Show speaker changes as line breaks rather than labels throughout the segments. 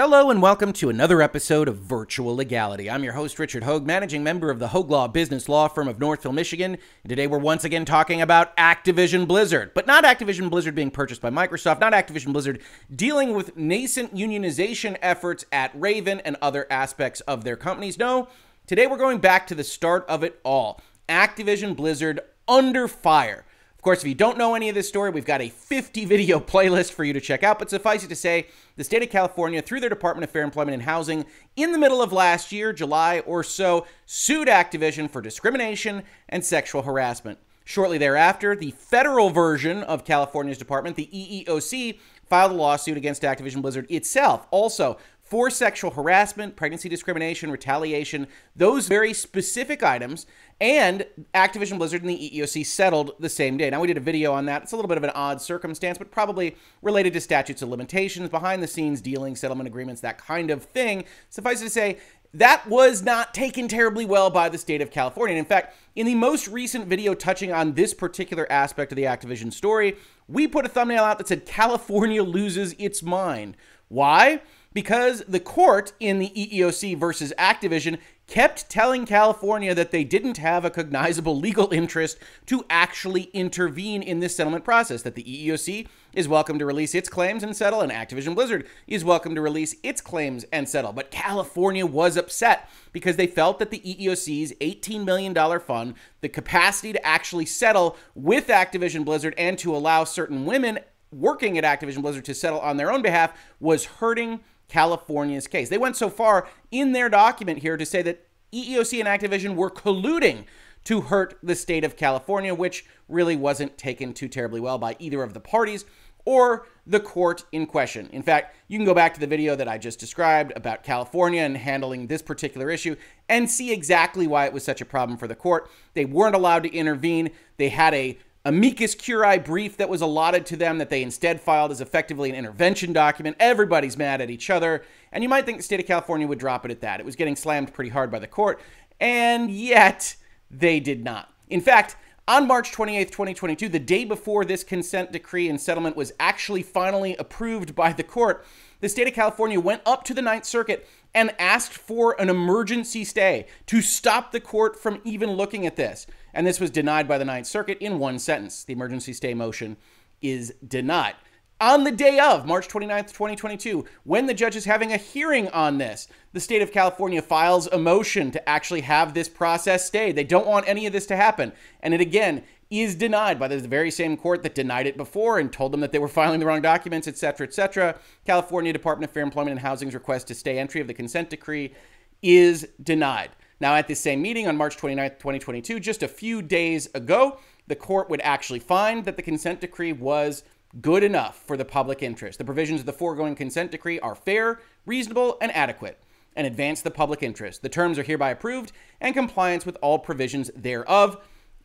Hello and welcome to another episode of Virtual Legality. I'm your host, Richard Hoeg, managing member of the Hoeg Law Business Law Firm of Northville, Michigan. And today we're once again talking about Activision Blizzard, but not Activision Blizzard being purchased by Microsoft, not Activision Blizzard dealing with nascent unionization efforts at Raven and other aspects of their companies. No, today we're going back to the start of it all Activision Blizzard under fire. Of course, if you don't know any of this story, we've got a 50 video playlist for you to check out. But suffice it to say, the state of California, through their Department of Fair Employment and Housing, in the middle of last year, July or so, sued Activision for discrimination and sexual harassment. Shortly thereafter, the federal version of California's department, the EEOC, filed a lawsuit against Activision Blizzard itself, also for sexual harassment, pregnancy discrimination, retaliation, those very specific items. And Activision Blizzard and the EEOC settled the same day. Now, we did a video on that. It's a little bit of an odd circumstance, but probably related to statutes of limitations, behind the scenes dealing, settlement agreements, that kind of thing. Suffice it to say, that was not taken terribly well by the state of California. And in fact, in the most recent video touching on this particular aspect of the Activision story, we put a thumbnail out that said California loses its mind. Why? because the court in the EEOC versus Activision kept telling California that they didn't have a cognizable legal interest to actually intervene in this settlement process, that the EEOC is welcome to release its claims and settle, and Activision Blizzard is welcome to release its claims and settle. But California was upset because they felt that the EEOC's $18 million fund, the capacity to actually settle with Activision Blizzard and to allow certain women working at Activision Blizzard to settle on their own behalf, was hurting California's case. They went so far in their document here to say that EEOC and Activision were colluding to hurt the state of California, which really wasn't taken too terribly well by either of the parties or the court in question. In fact, you can go back to the video that I just described about California and handling this particular issue and see exactly why it was such a problem for the court. They weren't allowed to intervene. They had a amicus curiae brief that was allotted to them that they instead filed as effectively an intervention document. Everybody's mad at each other. And you might think the state of California would drop it at that. It was getting slammed pretty hard by the court. And yet, they did not. In fact, on March 28, 2022, the day before this consent decree and settlement was actually finally approved by the court, the state of California went up to the Ninth Circuit and asked for an emergency stay to stop the court from even looking at this. And this was denied by the Ninth Circuit in one sentence. The emergency stay motion is denied. On the day of March 29th, 2022, when the judge is having a hearing on this, the state of California files a motion to actually have this process stay. They don't want any of this to happen. And it again is denied by the very same court that denied it before and told them that they were filing the wrong documents, etc., etc. California Department of Fair Employment and Housing's request to stay entry of the consent decree is denied. Now, at this same meeting on March 29, 2022, just a few days ago, the court would actually find that the consent decree was good enough for the public interest. The provisions of the foregoing consent decree are fair, reasonable, and adequate and advance the public interest. The terms are hereby approved, and compliance with all provisions thereof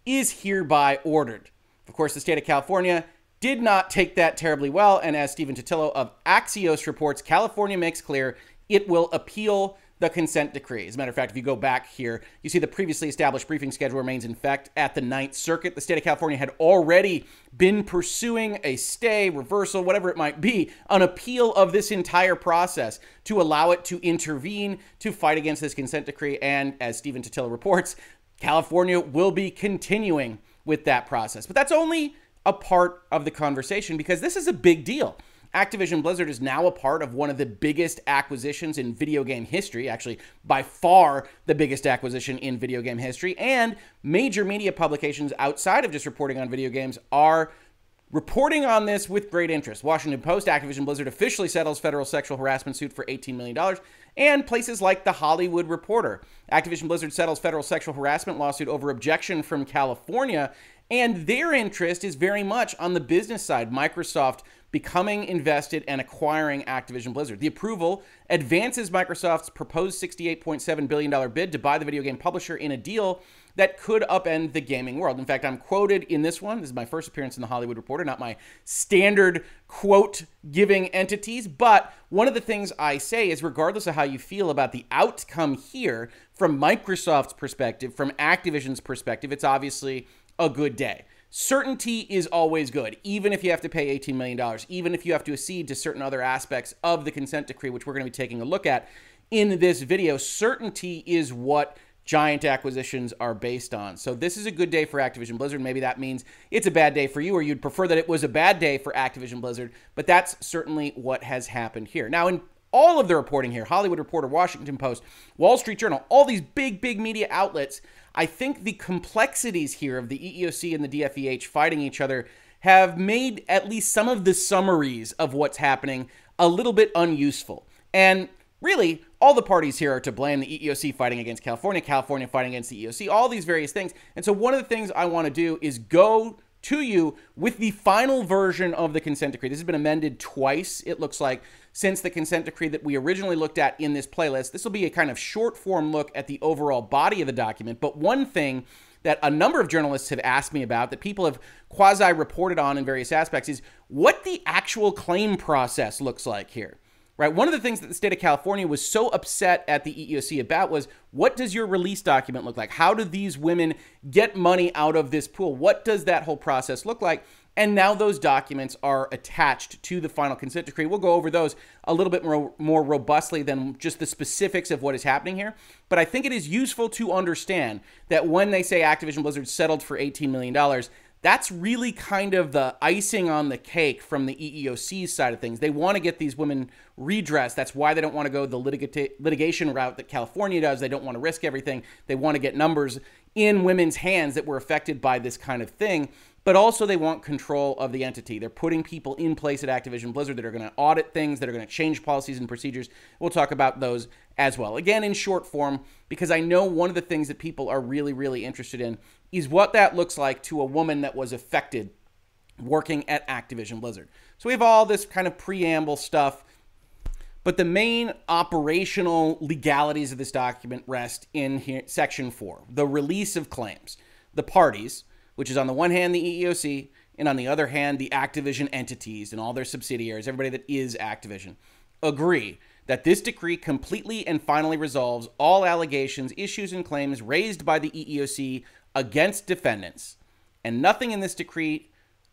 is hereby ordered. Of course, the state of California did not take that terribly well, and as Stephen Totilo of Axios reports, California makes clear it will appeal the consent decree. As a matter of fact, if you go back here, you see the previously established briefing schedule remains in effect at the Ninth Circuit. The state of California had already been pursuing a stay, reversal, whatever it might be, an appeal of this entire process to allow it to intervene to fight against this consent decree. And as Stephen Totilo reports, California will be continuing with that process. But that's only a part of the conversation because this is a big deal. Activision Blizzard is now a part of one of the biggest acquisitions in video game history, actually, by far the biggest acquisition in video game history. And major media publications outside of just reporting on video games are reporting on this with great interest. Washington Post, Activision Blizzard officially settles federal sexual harassment suit for $18 million and places like The Hollywood Reporter. Activision Blizzard settles federal sexual harassment lawsuit over objection from California, and their interest is very much on the business side. Microsoft becoming invested and acquiring Activision Blizzard. The approval advances Microsoft's proposed $68.7 billion bid to buy the video game publisher in a deal that could upend the gaming world. In fact, I'm quoted in this one. This is my first appearance in the Hollywood Reporter, not my standard quote giving entities. But one of the things I say is regardless of how you feel about the outcome here, from Microsoft's perspective, from Activision's perspective, it's obviously a good day. Certainty is always good, even if you have to pay $18 million, even if you have to accede to certain other aspects of the consent decree, which we're going to be taking a look at in this video. Certainty is what giant acquisitions are based on. So this is a good day for Activision Blizzard. Maybe that means it's a bad day for you, or you'd prefer that it was a bad day for Activision Blizzard, but that's certainly what has happened here. Now, in all of the reporting here Hollywood Reporter, Washington Post, Wall Street Journal, all these big, big media outlets. I think the complexities here of the EEOC and the DFEH fighting each other have made at least some of the summaries of what's happening a little bit unuseful. And really, all the parties here are to blame the EEOC fighting against California, California fighting against the EEOC, all these various things. And so, one of the things I want to do is go to you with the final version of the consent decree. This has been amended twice, it looks like, since the consent decree that we originally looked at in this playlist. This will be a kind of short form look at the overall body of the document. But one thing that a number of journalists have asked me about, that people have quasi reported on in various aspects, is what the actual claim process looks like here right? One of the things that the state of California was so upset at the EEOC about was what does your release document look like? How do these women get money out of this pool? What does that whole process look like? And now those documents are attached to the final consent decree. We'll go over those a little bit more, more robustly than just the specifics of what is happening here. But I think it is useful to understand that when they say Activision Blizzard settled for $18 million, that's really kind of the icing on the cake from the EEOC side of things. They want to get these women redressed. That's why they don't want to go the litigation route that California does. They don't want to risk everything. They want to get numbers in women's hands that were affected by this kind of thing. But also, they want control of the entity. They're putting people in place at Activision Blizzard that are going to audit things, that are going to change policies and procedures. We'll talk about those as well. Again, in short form, because I know one of the things that people are really, really interested in is what that looks like to a woman that was affected working at Activision Blizzard. So we have all this kind of preamble stuff, but the main operational legalities of this document rest in here, section four the release of claims. The parties, which is on the one hand the EEOC, and on the other hand the Activision entities and all their subsidiaries, everybody that is Activision, agree that this decree completely and finally resolves all allegations, issues, and claims raised by the EEOC against defendants, and nothing in this decree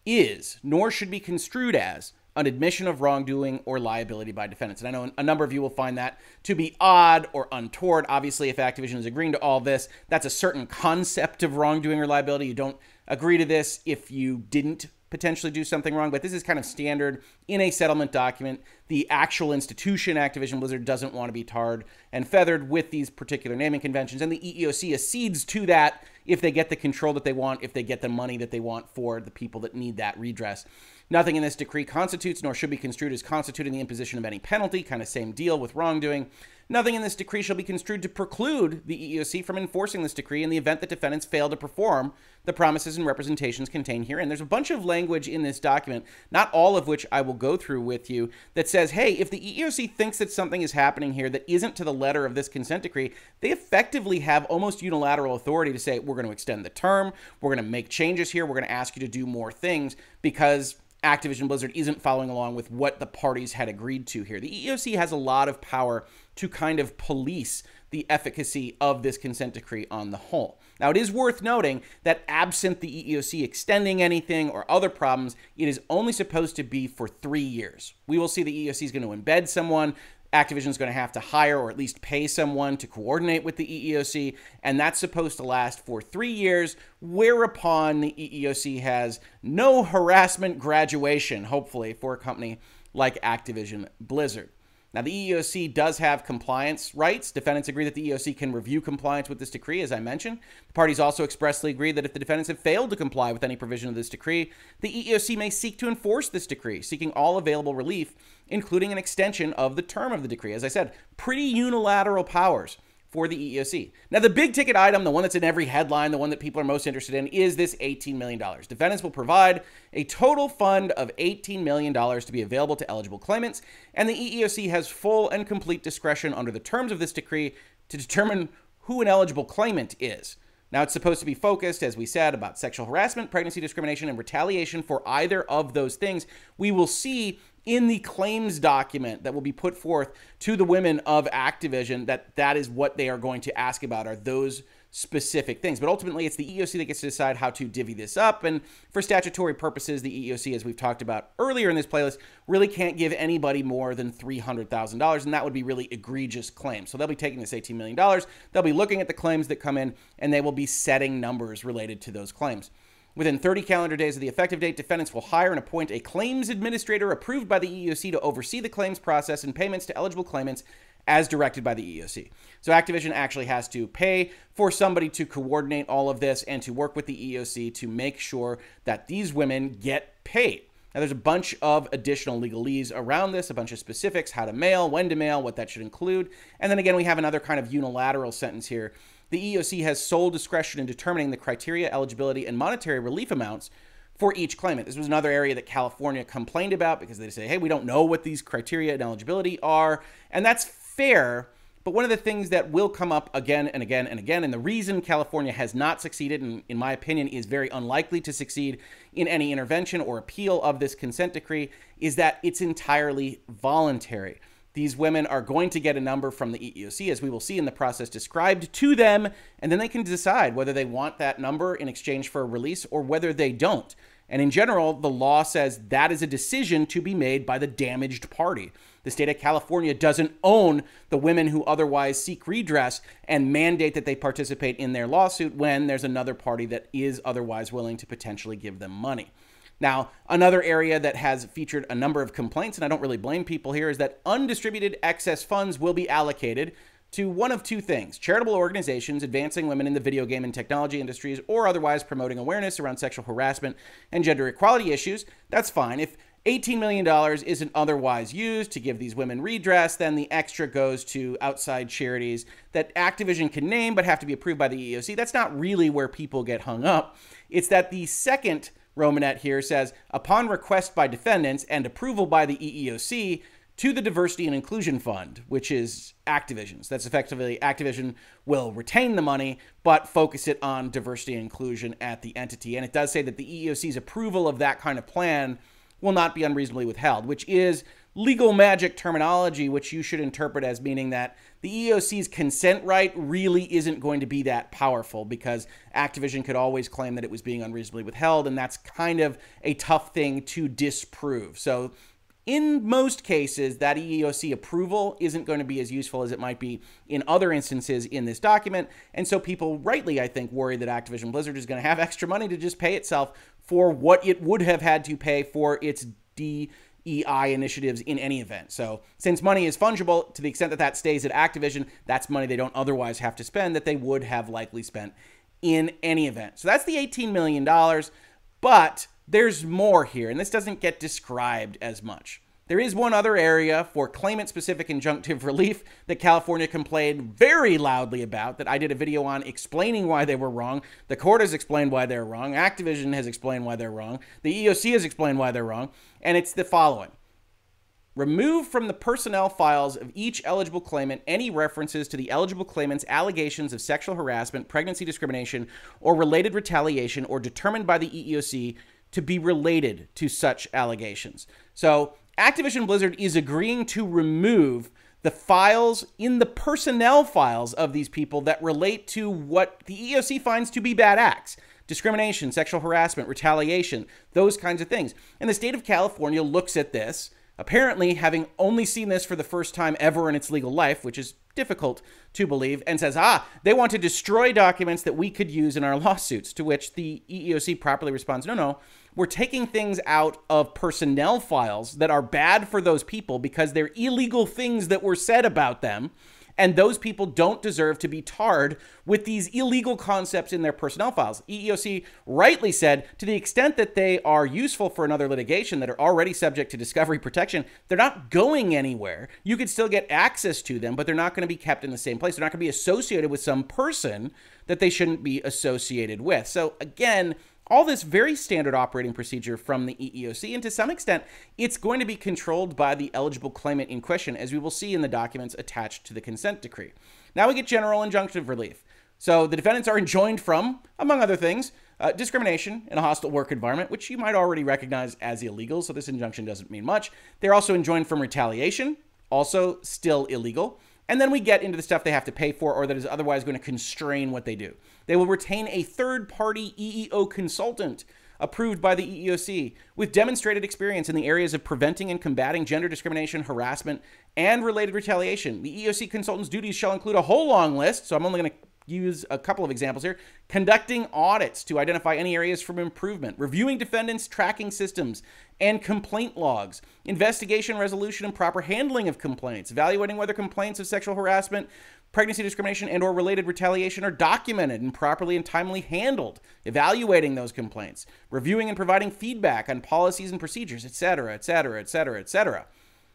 is, nor should be construed as, an admission of wrongdoing or liability by defendants. And I know a number of you will find that to be odd or untoward. Obviously, if Activision is agreeing to all this, that's a certain concept of wrongdoing or liability. You don't agree to this if you didn't potentially do something wrong, but this is kind of standard in a settlement document. The actual institution, Activision Blizzard, doesn't want to be tarred and feathered with these particular naming conventions, and the EEOC accedes to that if they get the control that they want, if they get the money that they want for the people that need that redress. Nothing in this decree constitutes nor should be construed as constituting the imposition of any penalty, kind of same deal with wrongdoing. Nothing in this decree shall be construed to preclude the EEOC from enforcing this decree in the event that defendants fail to perform the promises and representations contained herein. There's a bunch of language in this document, not all of which I will go through with you, that says, hey, if the EEOC thinks that something is happening here that isn't to the letter of this consent decree, they effectively have almost unilateral authority to say, we're going to extend the term, we're going to make changes here, we're going to ask you to do more things because Activision Blizzard isn't following along with what the parties had agreed to here. The EEOC has a lot of power to kind of police the efficacy of this consent decree on the whole. Now, it is worth noting that absent the EEOC extending anything or other problems, it is only supposed to be for three years. We will see the EEOC is going to embed someone. Activision is going to have to hire or at least pay someone to coordinate with the EEOC, and that's supposed to last for three years, whereupon the EEOC has no harassment graduation, hopefully, for a company like Activision Blizzard. Now, the EEOC does have compliance rights. Defendants agree that the EEOC can review compliance with this decree, as I mentioned. The parties also expressly agree that if the defendants have failed to comply with any provision of this decree, the EEOC may seek to enforce this decree, seeking all available relief, including an extension of the term of the decree. As I said, pretty unilateral powers for the EEOC. Now, the big ticket item, the one that's in every headline, the one that people are most interested in, is this $18 million. Defendants will provide a total fund of $18 million to be available to eligible claimants, and the EEOC has full and complete discretion under the terms of this decree to determine who an eligible claimant is. Now, it's supposed to be focused, as we said, about sexual harassment, pregnancy discrimination, and retaliation for either of those things. We will see in the claims document that will be put forth to the women of Activision that that is what they are going to ask about are those specific things. But ultimately, it's the EEOC that gets to decide how to divvy this up. And for statutory purposes, the EEOC, as we've talked about earlier in this playlist, really can't give anybody more than $300,000. And that would be really egregious claims. So they'll be taking this $18 million, they'll be looking at the claims that come in, and they will be setting numbers related to those claims. Within 30 calendar days of the effective date, defendants will hire and appoint a claims administrator approved by the EEOC to oversee the claims process and payments to eligible claimants as directed by the EEOC. So Activision actually has to pay for somebody to coordinate all of this and to work with the EEOC to make sure that these women get paid. Now, there's a bunch of additional legalese around this, a bunch of specifics, how to mail, when to mail, what that should include. And then again, we have another kind of unilateral sentence here. The EEOC has sole discretion in determining the criteria, eligibility, and monetary relief amounts for each claimant. This was another area that California complained about because they say, hey, we don't know what these criteria and eligibility are. And that's fair. But one of the things that will come up again and again and again, and the reason California has not succeeded, and in my opinion is very unlikely to succeed in any intervention or appeal of this consent decree, is that it's entirely voluntary. These women are going to get a number from the EEOC, as we will see in the process described to them, and then they can decide whether they want that number in exchange for a release or whether they don't. And in general, the law says that is a decision to be made by the damaged party. The state of California doesn't own the women who otherwise seek redress and mandate that they participate in their lawsuit when there's another party that is otherwise willing to potentially give them money. Now, another area that has featured a number of complaints, and I don't really blame people here, is that undistributed excess funds will be allocated to one of two things charitable organizations advancing women in the video game and technology industries or otherwise promoting awareness around sexual harassment and gender equality issues. That's fine. If $18 million isn't otherwise used to give these women redress, then the extra goes to outside charities that Activision can name but have to be approved by the EEOC. That's not really where people get hung up. It's that the second Romanette here says, upon request by defendants and approval by the EEOC, to the Diversity and Inclusion Fund, which is Activision's. That's effectively Activision will retain the money, but focus it on diversity and inclusion at the entity. And it does say that the EEOC's approval of that kind of plan will not be unreasonably withheld, which is legal magic terminology, which you should interpret as meaning that the EOC's consent right really isn't going to be that powerful because Activision could always claim that it was being unreasonably withheld, and that's kind of a tough thing to disprove. So in most cases, that EEOC approval isn't going to be as useful as it might be in other instances in this document. And so people rightly, I think, worry that Activision Blizzard is going to have extra money to just pay itself for what it would have had to pay for its DEI initiatives in any event. So, since money is fungible, to the extent that that stays at Activision, that's money they don't otherwise have to spend that they would have likely spent in any event. So, that's the $18 million. But there's more here, and this doesn't get described as much. There is one other area for claimant specific injunctive relief that California complained very loudly about that I did a video on explaining why they were wrong. The court has explained why they're wrong. Activision has explained why they're wrong. The EEOC has explained why they're wrong. And it's the following Remove from the personnel files of each eligible claimant any references to the eligible claimant's allegations of sexual harassment, pregnancy discrimination, or related retaliation, or determined by the EEOC to be related to such allegations. So Activision Blizzard is agreeing to remove the files in the personnel files of these people that relate to what the EEOC finds to be bad acts discrimination, sexual harassment, retaliation, those kinds of things. And the state of California looks at this, apparently having only seen this for the first time ever in its legal life, which is difficult to believe, and says, ah, they want to destroy documents that we could use in our lawsuits. To which the EEOC properly responds, no, no, we're taking things out of personnel files that are bad for those people because they're illegal things that were said about them. And those people don't deserve to be tarred with these illegal concepts in their personnel files. EEOC rightly said to the extent that they are useful for another litigation that are already subject to discovery protection, they're not going anywhere. You could still get access to them, but they're not going to be kept in the same place. They're not going to be associated with some person that they shouldn't be associated with. So, again, all this very standard operating procedure from the EEOC, and to some extent, it's going to be controlled by the eligible claimant in question, as we will see in the documents attached to the consent decree. Now we get general injunctive relief. So the defendants are enjoined from, among other things, uh, discrimination in a hostile work environment, which you might already recognize as illegal, so this injunction doesn't mean much. They're also enjoined from retaliation, also still illegal And then we get into the stuff they have to pay for or that is otherwise going to constrain what they do. They will retain a third party EEO consultant approved by the EEOC with demonstrated experience in the areas of preventing and combating gender discrimination, harassment, and related retaliation. The EEOC consultant's duties shall include a whole long list, so I'm only going to use a couple of examples here. Conducting audits to identify any areas for improvement, reviewing defendants' tracking systems and complaint logs, investigation, resolution, and proper handling of complaints, evaluating whether complaints of sexual harassment pregnancy discrimination and or related retaliation are documented and properly and timely handled. Evaluating those complaints. Reviewing and providing feedback on policies and procedures etc etc etc etc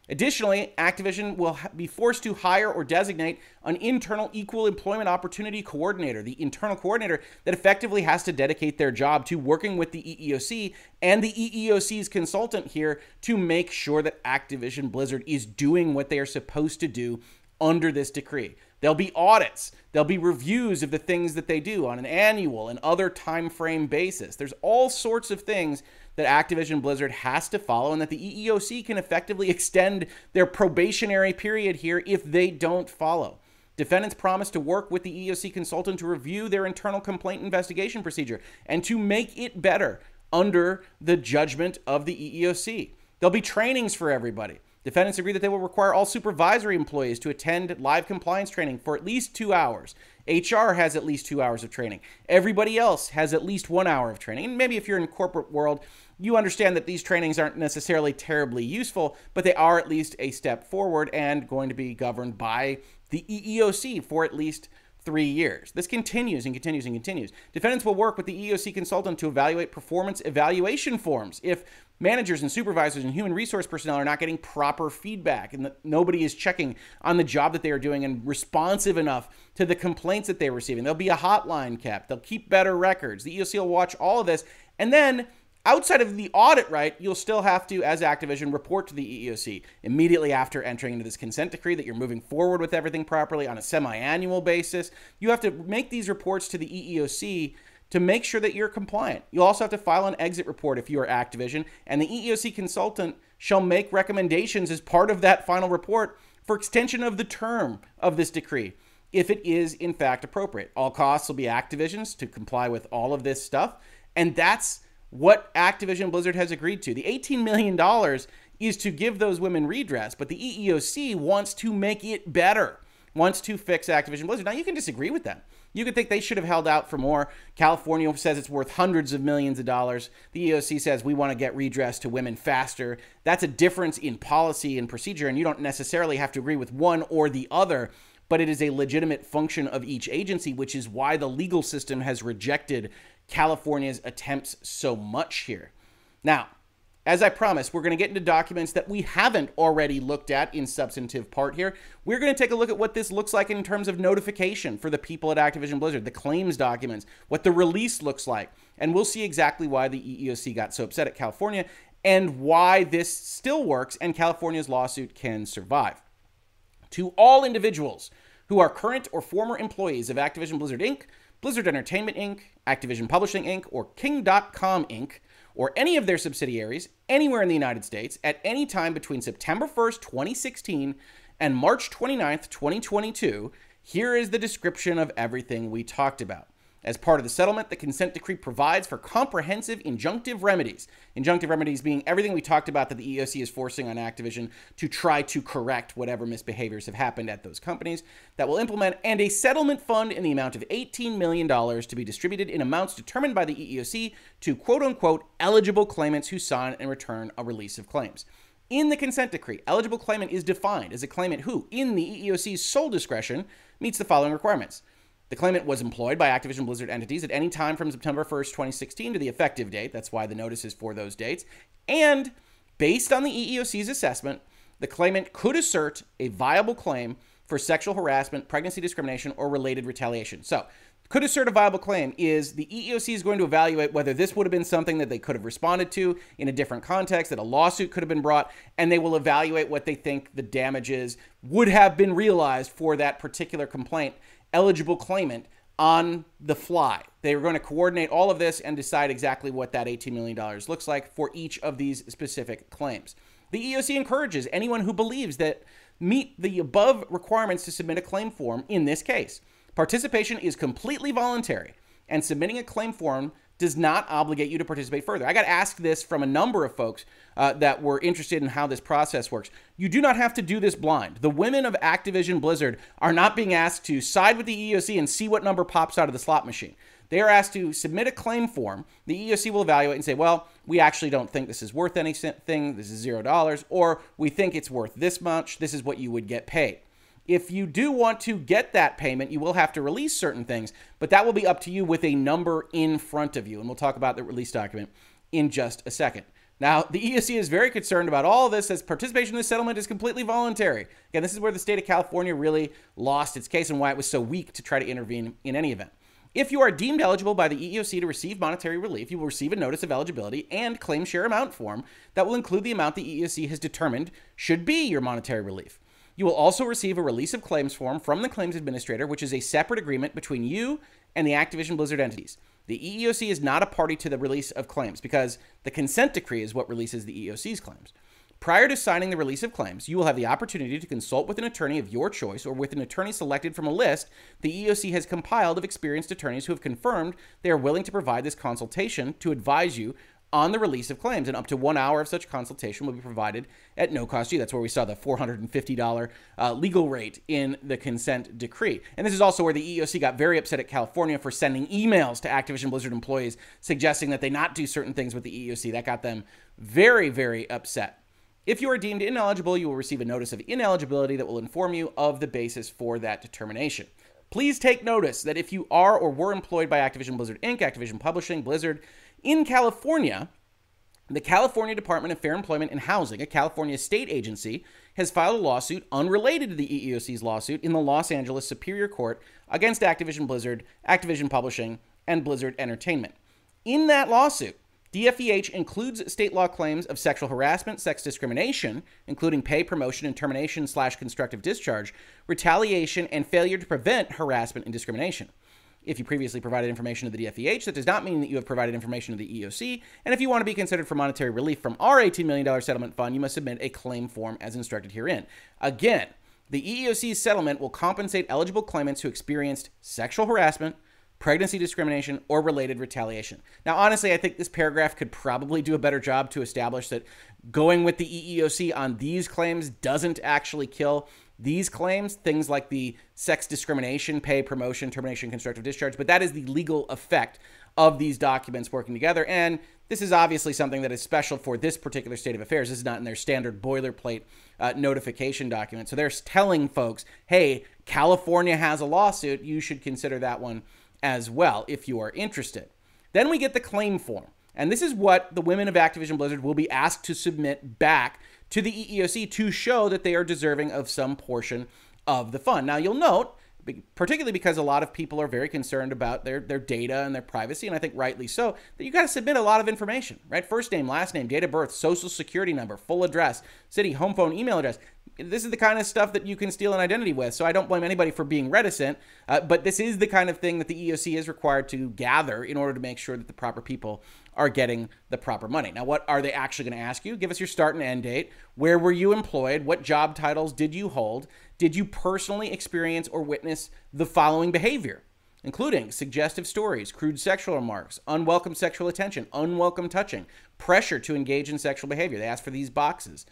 additionally activision will be forced to hire or designate an internal equal employment opportunity coordinator the internal coordinator that effectively has to dedicate their job to working with the eeoc and the eeoc's consultant here to make sure that activision blizzard is doing what they are supposed to do under this decree There'll be audits. There'll be reviews of the things that they do on an annual and other time frame basis. There's all sorts of things that Activision Blizzard has to follow and that the EEOC can effectively extend their probationary period here if they don't follow. Defendants promise to work with the EEOC consultant to review their internal complaint investigation procedure and to make it better under the judgment of the EEOC. There'll be trainings for everybody. Defendants agree that they will require all supervisory employees to attend live compliance training for at least two hours. HR has at least two hours of training. Everybody else has at least one hour of training. And maybe if you're in corporate world, you understand that these trainings aren't necessarily terribly useful, but they are at least a step forward and going to be governed by the EEOC for at least three years. This continues and continues and continues. Defendants will work with the EEOC consultant to evaluate performance evaluation forms. If managers and supervisors and human resource personnel are not getting proper feedback and nobody is checking on the job that they are doing and responsive enough to the complaints that they're receiving. There'll be a hotline kept. They'll keep better records. The EOC will watch all of this. And then outside of the audit right, you'll still have to, as Activision, report to the EEOC immediately after entering into this consent decree that you're moving forward with everything properly on a semi annual basis. You have to make these reports to the EEOC to make sure that you're compliant. You'll also have to file an exit report if you are Activision, and the EEOC consultant shall make recommendations as part of that final report for extension of the term of this decree if it is in fact appropriate. All costs will be Activision's to comply with all of this stuff, and that's what Activision Blizzard has agreed to. The $18 million is to give those women redress, but the EEOC wants to make it better, wants to fix Activision Blizzard. Now, you can disagree with them. You could think they should have held out for more. California says it's worth hundreds of millions of dollars. The EOC says we want to get redress to women faster. That's a difference in policy and procedure, and you don't necessarily have to agree with one or the other, but it is a legitimate function of each agency, which is why the legal system has rejected California's attempts so much here. Now, as I promised, we're going to get into documents that we haven't already looked at in substantive part here. We're going to take a look at what this looks like in terms of notification for the people at Activision Blizzard, the claims documents, what the release looks like. And we'll see exactly why the EEOC got so upset at California and why this still works and California's lawsuit can survive. To all individuals who are current or former employees of Activision Blizzard Inc., Blizzard Entertainment Inc., Activision Publishing Inc., or King.com Inc., or any of their subsidiaries anywhere in the United States at any time between September 1st, 2016 and March 29th, 2022, here is the description of everything we talked about. As part of the settlement, the consent decree provides for comprehensive injunctive remedies. Injunctive remedies being everything we talked about that the EOC is forcing on Activision to try to correct whatever misbehaviors have happened at those companies that will implement, and a settlement fund in the amount of $18 million to be distributed in amounts determined by the EEOC to quote unquote eligible claimants who sign and return a release of claims. In the consent decree, eligible claimant is defined as a claimant who, in the EEOC's sole discretion, meets the following requirements the claimant was employed by Activision Blizzard entities at any time from September 1st, 2016 to the effective date. That's why the notice is for those dates. And based on the EEOC's assessment, the claimant could assert a viable claim for sexual harassment, pregnancy discrimination, or related retaliation. So, could assert a viable claim is the EEOC is going to evaluate whether this would have been something that they could have responded to in a different context, that a lawsuit could have been brought, and they will evaluate what they think the damages would have been realized for that particular complaint eligible claimant on the fly. They are going to coordinate all of this and decide exactly what that $18 million looks like for each of these specific claims. The EOC encourages anyone who believes that meet the above requirements to submit a claim form in this case. Participation is completely voluntary, and submitting a claim form does not obligate you to participate further. I got asked this from a number of folks uh, that were interested in how this process works. You do not have to do this blind. The women of Activision Blizzard are not being asked to side with the EEOC and see what number pops out of the slot machine. They are asked to submit a claim form. The EEOC will evaluate and say, well, we actually don't think this is worth anything. This is zero dollars. Or we think it's worth this much. This is what you would get paid. If you do want to get that payment, you will have to release certain things, but that will be up to you with a number in front of you. And we'll talk about the release document in just a second. Now, the EEOC is very concerned about all of this as participation in the settlement is completely voluntary. Again, this is where the state of California really lost its case and why it was so weak to try to intervene in any event. If you are deemed eligible by the EEOC to receive monetary relief, you will receive a notice of eligibility and claim share amount form that will include the amount the EEOC has determined should be your monetary relief. You will also receive a release of claims form from the claims administrator, which is a separate agreement between you and the Activision Blizzard entities. The EEOC is not a party to the release of claims because the consent decree is what releases the EEOC's claims. Prior to signing the release of claims, you will have the opportunity to consult with an attorney of your choice or with an attorney selected from a list the EEOC has compiled of experienced attorneys who have confirmed they are willing to provide this consultation to advise you on the release of claims, and up to one hour of such consultation will be provided at no cost to you. That's where we saw the $450 uh, legal rate in the consent decree. And this is also where the EEOC got very upset at California for sending emails to Activision Blizzard employees suggesting that they not do certain things with the EEOC. That got them very, very upset. If you are deemed ineligible, you will receive a notice of ineligibility that will inform you of the basis for that determination. Please take notice that if you are or were employed by Activision Blizzard Inc., Activision Publishing, Blizzard, in California, the California Department of Fair Employment and Housing, a California state agency, has filed a lawsuit unrelated to the EEOC's lawsuit in the Los Angeles Superior Court against Activision Blizzard, Activision Publishing, and Blizzard Entertainment. In that lawsuit, DFEH includes state law claims of sexual harassment, sex discrimination, including pay, promotion, and termination slash constructive discharge, retaliation, and failure to prevent harassment and discrimination. If you previously provided information to the DFEH, that does not mean that you have provided information to the EOC. And if you want to be considered for monetary relief from our $18 million settlement fund, you must submit a claim form as instructed herein. Again, the EEOC's settlement will compensate eligible claimants who experienced sexual harassment, pregnancy discrimination, or related retaliation. Now, honestly, I think this paragraph could probably do a better job to establish that going with the EEOC on these claims doesn't actually kill these claims, things like the sex discrimination, pay, promotion, termination, constructive discharge, but that is the legal effect of these documents working together. And this is obviously something that is special for this particular state of affairs. This is not in their standard boilerplate uh, notification document. So they're telling folks, hey, California has a lawsuit. You should consider that one as well if you are interested. Then we get the claim form. And this is what the women of Activision Blizzard will be asked to submit back to the EEOC to show that they are deserving of some portion of the fund. Now, you'll note, particularly because a lot of people are very concerned about their, their data and their privacy, and I think rightly so, that you got to submit a lot of information, right? First name, last name, date of birth, social security number, full address, city, home phone, email address this is the kind of stuff that you can steal an identity with. So I don't blame anybody for being reticent, uh, but this is the kind of thing that the EOC is required to gather in order to make sure that the proper people are getting the proper money. Now, what are they actually going to ask you? Give us your start and end date. Where were you employed? What job titles did you hold? Did you personally experience or witness the following behavior? Including suggestive stories, crude sexual remarks, unwelcome sexual attention, unwelcome touching, pressure to engage in sexual behavior. They ask for these boxes.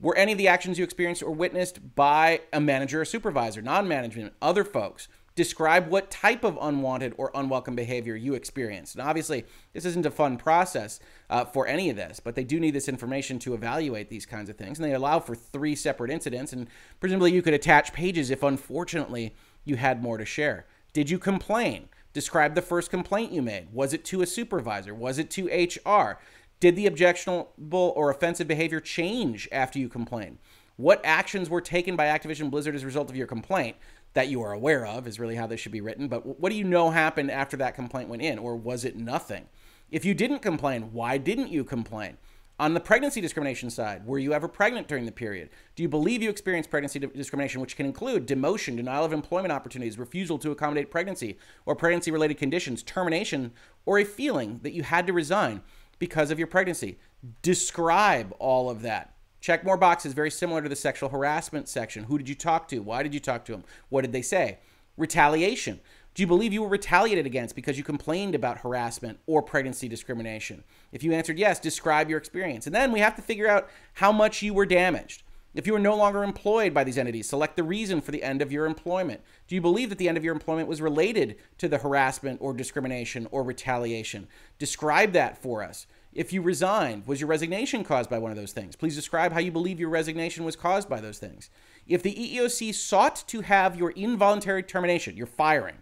Were any of the actions you experienced or witnessed by a manager or supervisor, non management, other folks? Describe what type of unwanted or unwelcome behavior you experienced. And obviously, this isn't a fun process uh, for any of this, but they do need this information to evaluate these kinds of things. And they allow for three separate incidents. And presumably, you could attach pages if unfortunately you had more to share. Did you complain? Describe the first complaint you made. Was it to a supervisor? Was it to HR? Did the objectionable or offensive behavior change after you complained? What actions were taken by Activision Blizzard as a result of your complaint that you are aware of is really how this should be written. But what do you know happened after that complaint went in, or was it nothing? If you didn't complain, why didn't you complain? On the pregnancy discrimination side, were you ever pregnant during the period? Do you believe you experienced pregnancy discrimination, which can include demotion, denial of employment opportunities, refusal to accommodate pregnancy or pregnancy related conditions, termination, or a feeling that you had to resign? because of your pregnancy. Describe all of that. Check more boxes, very similar to the sexual harassment section. Who did you talk to? Why did you talk to them? What did they say? Retaliation. Do you believe you were retaliated against because you complained about harassment or pregnancy discrimination? If you answered yes, describe your experience. And then we have to figure out how much you were damaged. If you are no longer employed by these entities, select the reason for the end of your employment. Do you believe that the end of your employment was related to the harassment or discrimination or retaliation? Describe that for us. If you resigned, was your resignation caused by one of those things? Please describe how you believe your resignation was caused by those things. If the EEOC sought to have your involuntary termination, your firing,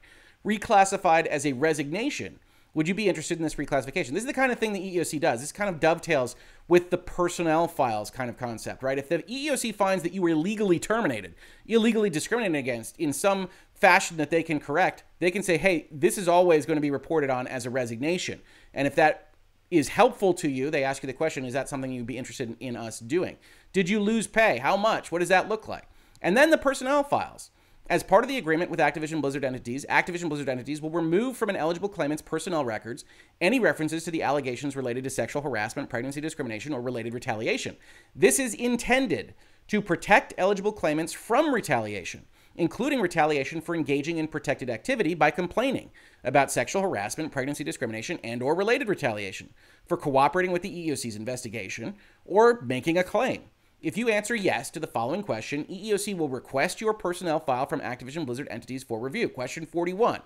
reclassified as a resignation, would you be interested in this reclassification? This is the kind of thing the EEOC does. This kind of dovetails with the personnel files kind of concept, right? If the EEOC finds that you were illegally terminated, illegally discriminated against in some fashion that they can correct, they can say, hey, this is always going to be reported on as a resignation. And if that is helpful to you, they ask you the question, is that something you'd be interested in, in us doing? Did you lose pay? How much? What does that look like? And then the personnel files. As part of the agreement with Activision Blizzard entities, Activision Blizzard entities will remove from an eligible claimant's personnel records any references to the allegations related to sexual harassment, pregnancy discrimination, or related retaliation. This is intended to protect eligible claimants from retaliation, including retaliation for engaging in protected activity by complaining about sexual harassment, pregnancy discrimination, and or related retaliation, for cooperating with the EEOC's investigation, or making a claim. If you answer yes to the following question, EEOC will request your personnel file from Activision Blizzard entities for review. Question 41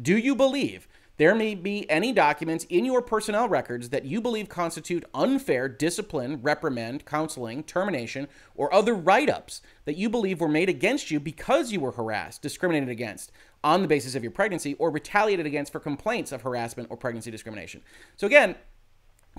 Do you believe there may be any documents in your personnel records that you believe constitute unfair discipline, reprimand, counseling, termination, or other write ups that you believe were made against you because you were harassed, discriminated against on the basis of your pregnancy, or retaliated against for complaints of harassment or pregnancy discrimination? So, again,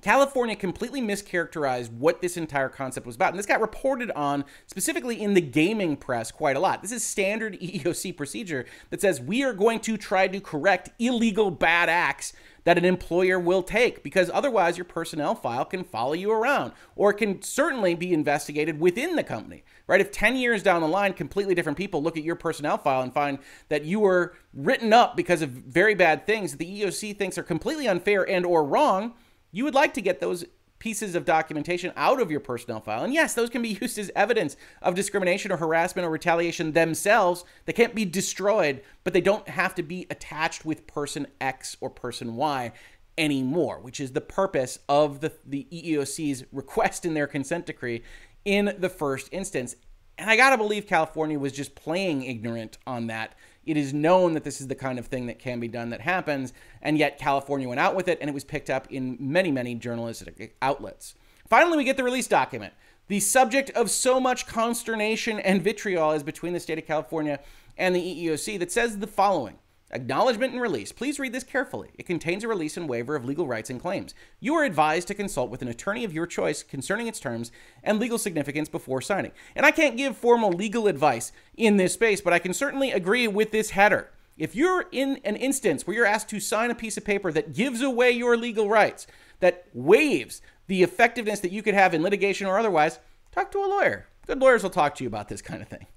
California completely mischaracterized what this entire concept was about. And this got reported on specifically in the gaming press quite a lot. This is standard EEOC procedure that says we are going to try to correct illegal bad acts that an employer will take because otherwise your personnel file can follow you around or can certainly be investigated within the company right if 10 years down the line completely different people look at your personnel file and find that you were written up because of very bad things that the EEOC thinks are completely unfair and or wrong you would like to get those pieces of documentation out of your personnel file. And yes, those can be used as evidence of discrimination or harassment or retaliation themselves. They can't be destroyed, but they don't have to be attached with person X or person Y anymore, which is the purpose of the, the EEOC's request in their consent decree in the first instance. And I got to believe California was just playing ignorant on that it is known that this is the kind of thing that can be done that happens, and yet California went out with it, and it was picked up in many, many journalistic outlets. Finally, we get the release document. The subject of so much consternation and vitriol is between the state of California and the EEOC that says the following Acknowledgement and release. Please read this carefully. It contains a release and waiver of legal rights and claims. You are advised to consult with an attorney of your choice concerning its terms and legal significance before signing. And I can't give formal legal advice in this space, but I can certainly agree with this header. If you're in an instance where you're asked to sign a piece of paper that gives away your legal rights, that waives the effectiveness that you could have in litigation or otherwise, talk to a lawyer. Good lawyers will talk to you about this kind of thing.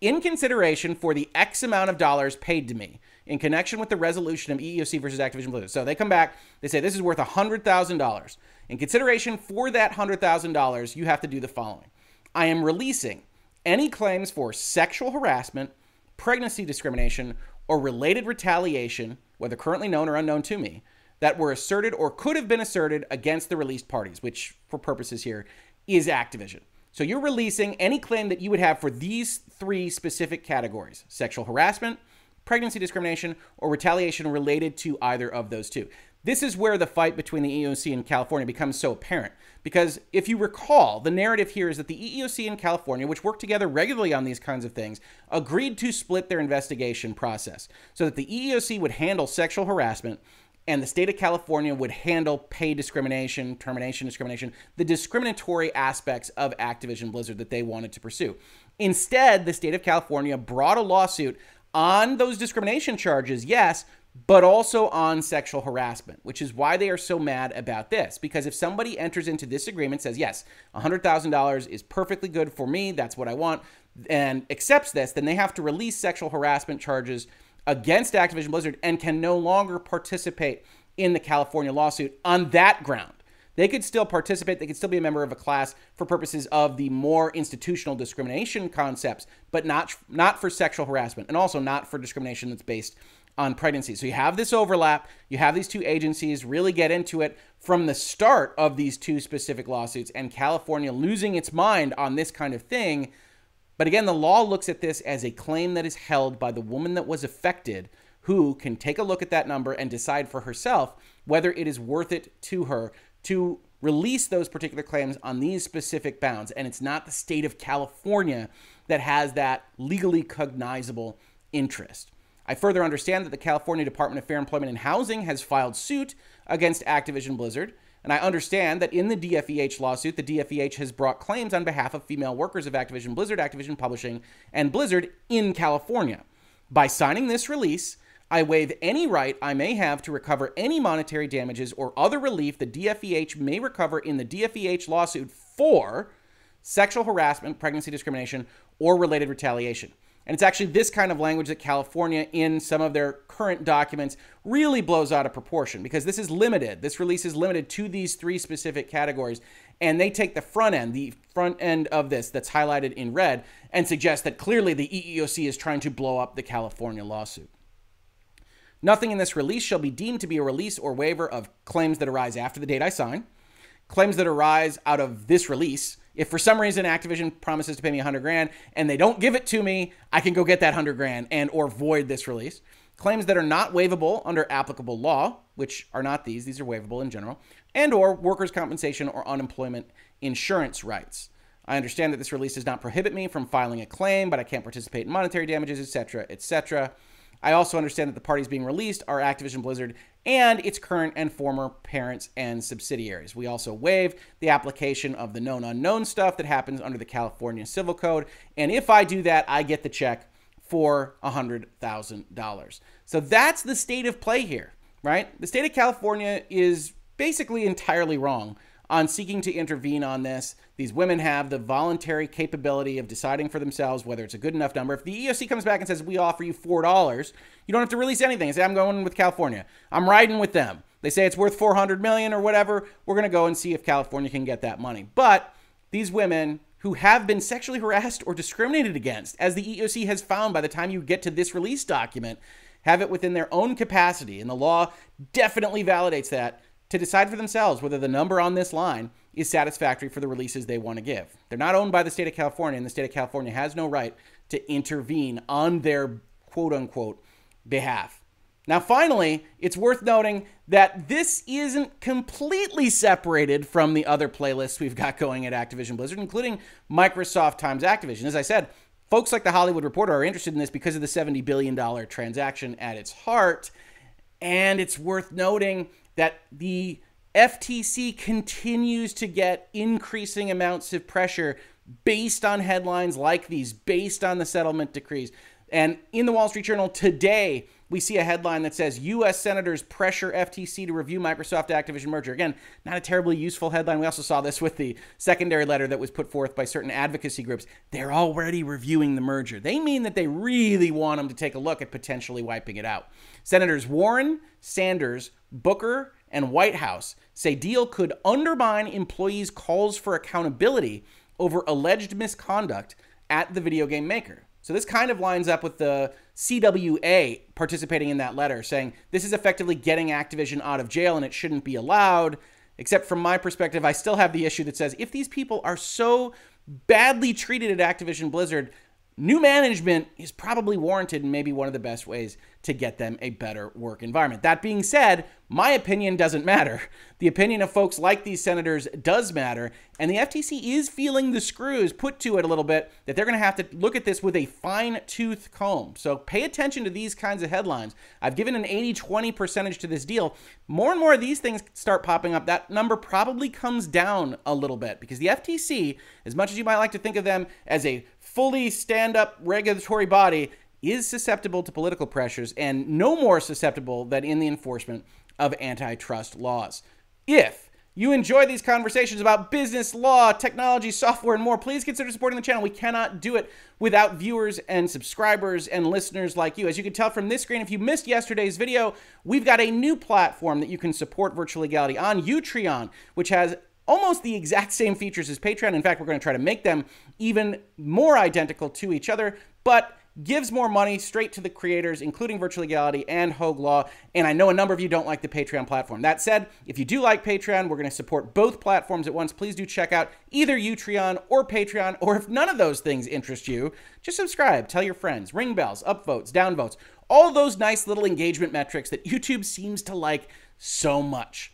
In consideration for the X amount of dollars paid to me, in connection with the resolution of EEOC versus Activision Blizzard. So they come back, they say this is worth $100,000. In consideration for that $100,000, you have to do the following I am releasing any claims for sexual harassment, pregnancy discrimination, or related retaliation, whether currently known or unknown to me, that were asserted or could have been asserted against the released parties, which, for purposes here, is Activision. So you're releasing any claim that you would have for these three specific categories sexual harassment, pregnancy discrimination, or retaliation related to either of those two. This is where the fight between the EEOC and California becomes so apparent. Because if you recall, the narrative here is that the EEOC and California, which work together regularly on these kinds of things, agreed to split their investigation process so that the EEOC would handle sexual harassment and the state of California would handle pay discrimination, termination discrimination, the discriminatory aspects of Activision Blizzard that they wanted to pursue. Instead, the state of California brought a lawsuit on those discrimination charges, yes, but also on sexual harassment, which is why they are so mad about this. Because if somebody enters into this agreement, says, yes, $100,000 is perfectly good for me, that's what I want, and accepts this, then they have to release sexual harassment charges against Activision Blizzard and can no longer participate in the California lawsuit on that ground. They could still participate. They could still be a member of a class for purposes of the more institutional discrimination concepts, but not not for sexual harassment, and also not for discrimination that's based on pregnancy. So you have this overlap. You have these two agencies really get into it from the start of these two specific lawsuits, and California losing its mind on this kind of thing. But again, the law looks at this as a claim that is held by the woman that was affected, who can take a look at that number and decide for herself whether it is worth it to her to release those particular claims on these specific bounds. And it's not the state of California that has that legally cognizable interest. I further understand that the California Department of Fair Employment and Housing has filed suit against Activision Blizzard. And I understand that in the DFEH lawsuit, the DFEH has brought claims on behalf of female workers of Activision Blizzard, Activision Publishing, and Blizzard in California. By signing this release, I waive any right I may have to recover any monetary damages or other relief the DFEH may recover in the DFEH lawsuit for sexual harassment, pregnancy discrimination, or related retaliation. And it's actually this kind of language that California, in some of their current documents, really blows out of proportion because this is limited. This release is limited to these three specific categories. And they take the front end, the front end of this that's highlighted in red, and suggest that clearly the EEOC is trying to blow up the California lawsuit. Nothing in this release shall be deemed to be a release or waiver of claims that arise after the date I sign, claims that arise out of this release if for some reason Activision promises to pay me 100 grand and they don't give it to me, I can go get that 100 grand and or void this release. Claims that are not waivable under applicable law, which are not these, these are waivable in general, and or workers' compensation or unemployment insurance rights. I understand that this release does not prohibit me from filing a claim, but I can't participate in monetary damages, etc., etc. I also understand that the parties being released are Activision Blizzard and its current and former parents and subsidiaries. We also waive the application of the known unknown stuff that happens under the California Civil Code. And if I do that, I get the check for $100,000. So that's the state of play here, right? The state of California is basically entirely wrong on seeking to intervene on this. These women have the voluntary capability of deciding for themselves whether it's a good enough number. If the EEOC comes back and says, we offer you $4, you don't have to release anything. say, I'm going with California. I'm riding with them. They say it's worth 400 million or whatever. We're going to go and see if California can get that money. But these women who have been sexually harassed or discriminated against, as the EEOC has found by the time you get to this release document, have it within their own capacity. And the law definitely validates that to decide for themselves whether the number on this line is satisfactory for the releases they want to give. They're not owned by the state of California, and the state of California has no right to intervene on their quote unquote behalf. Now, finally, it's worth noting that this isn't completely separated from the other playlists we've got going at Activision Blizzard, including Microsoft times Activision. As I said, folks like the Hollywood Reporter are interested in this because of the $70 billion transaction at its heart. And it's worth noting that the FTC continues to get increasing amounts of pressure based on headlines like these, based on the settlement decrees. And in the Wall Street Journal today, we see a headline that says U.S. senators pressure FTC to review Microsoft Activision merger. Again, not a terribly useful headline. We also saw this with the secondary letter that was put forth by certain advocacy groups. They're already reviewing the merger. They mean that they really want them to take a look at potentially wiping it out. Senators Warren, Sanders, Booker, and Whitehouse say deal could undermine employees' calls for accountability over alleged misconduct at the video game maker. So this kind of lines up with the CWA participating in that letter saying this is effectively getting Activision out of jail and it shouldn't be allowed. Except from my perspective, I still have the issue that says if these people are so badly treated at Activision Blizzard, new management is probably warranted and maybe one of the best ways to get them a better work environment. That being said, my opinion doesn't matter. The opinion of folks like these senators does matter, and the FTC is feeling the screws put to it a little bit that they're going to have to look at this with a fine tooth comb. So pay attention to these kinds of headlines. I've given an 80 20 percentage to this deal. More and more of these things start popping up. That number probably comes down a little bit because the FTC, as much as you might like to think of them as a fully stand up regulatory body, is susceptible to political pressures and no more susceptible than in the enforcement of antitrust laws. If you enjoy these conversations about business, law, technology, software, and more, please consider supporting the channel. We cannot do it without viewers and subscribers and listeners like you. As you can tell from this screen, if you missed yesterday's video, we've got a new platform that you can support virtual legality on Utreon, which has almost the exact same features as Patreon. In fact, we're going to try to make them even more identical to each other, but gives more money straight to the creators, including Virtual Legality and Hoeg Law. And I know a number of you don't like the Patreon platform. That said, if you do like Patreon, we're going to support both platforms at once. Please do check out either Utreon or Patreon, or if none of those things interest you, just subscribe, tell your friends, ring bells, upvotes, downvotes, all those nice little engagement metrics that YouTube seems to like so much.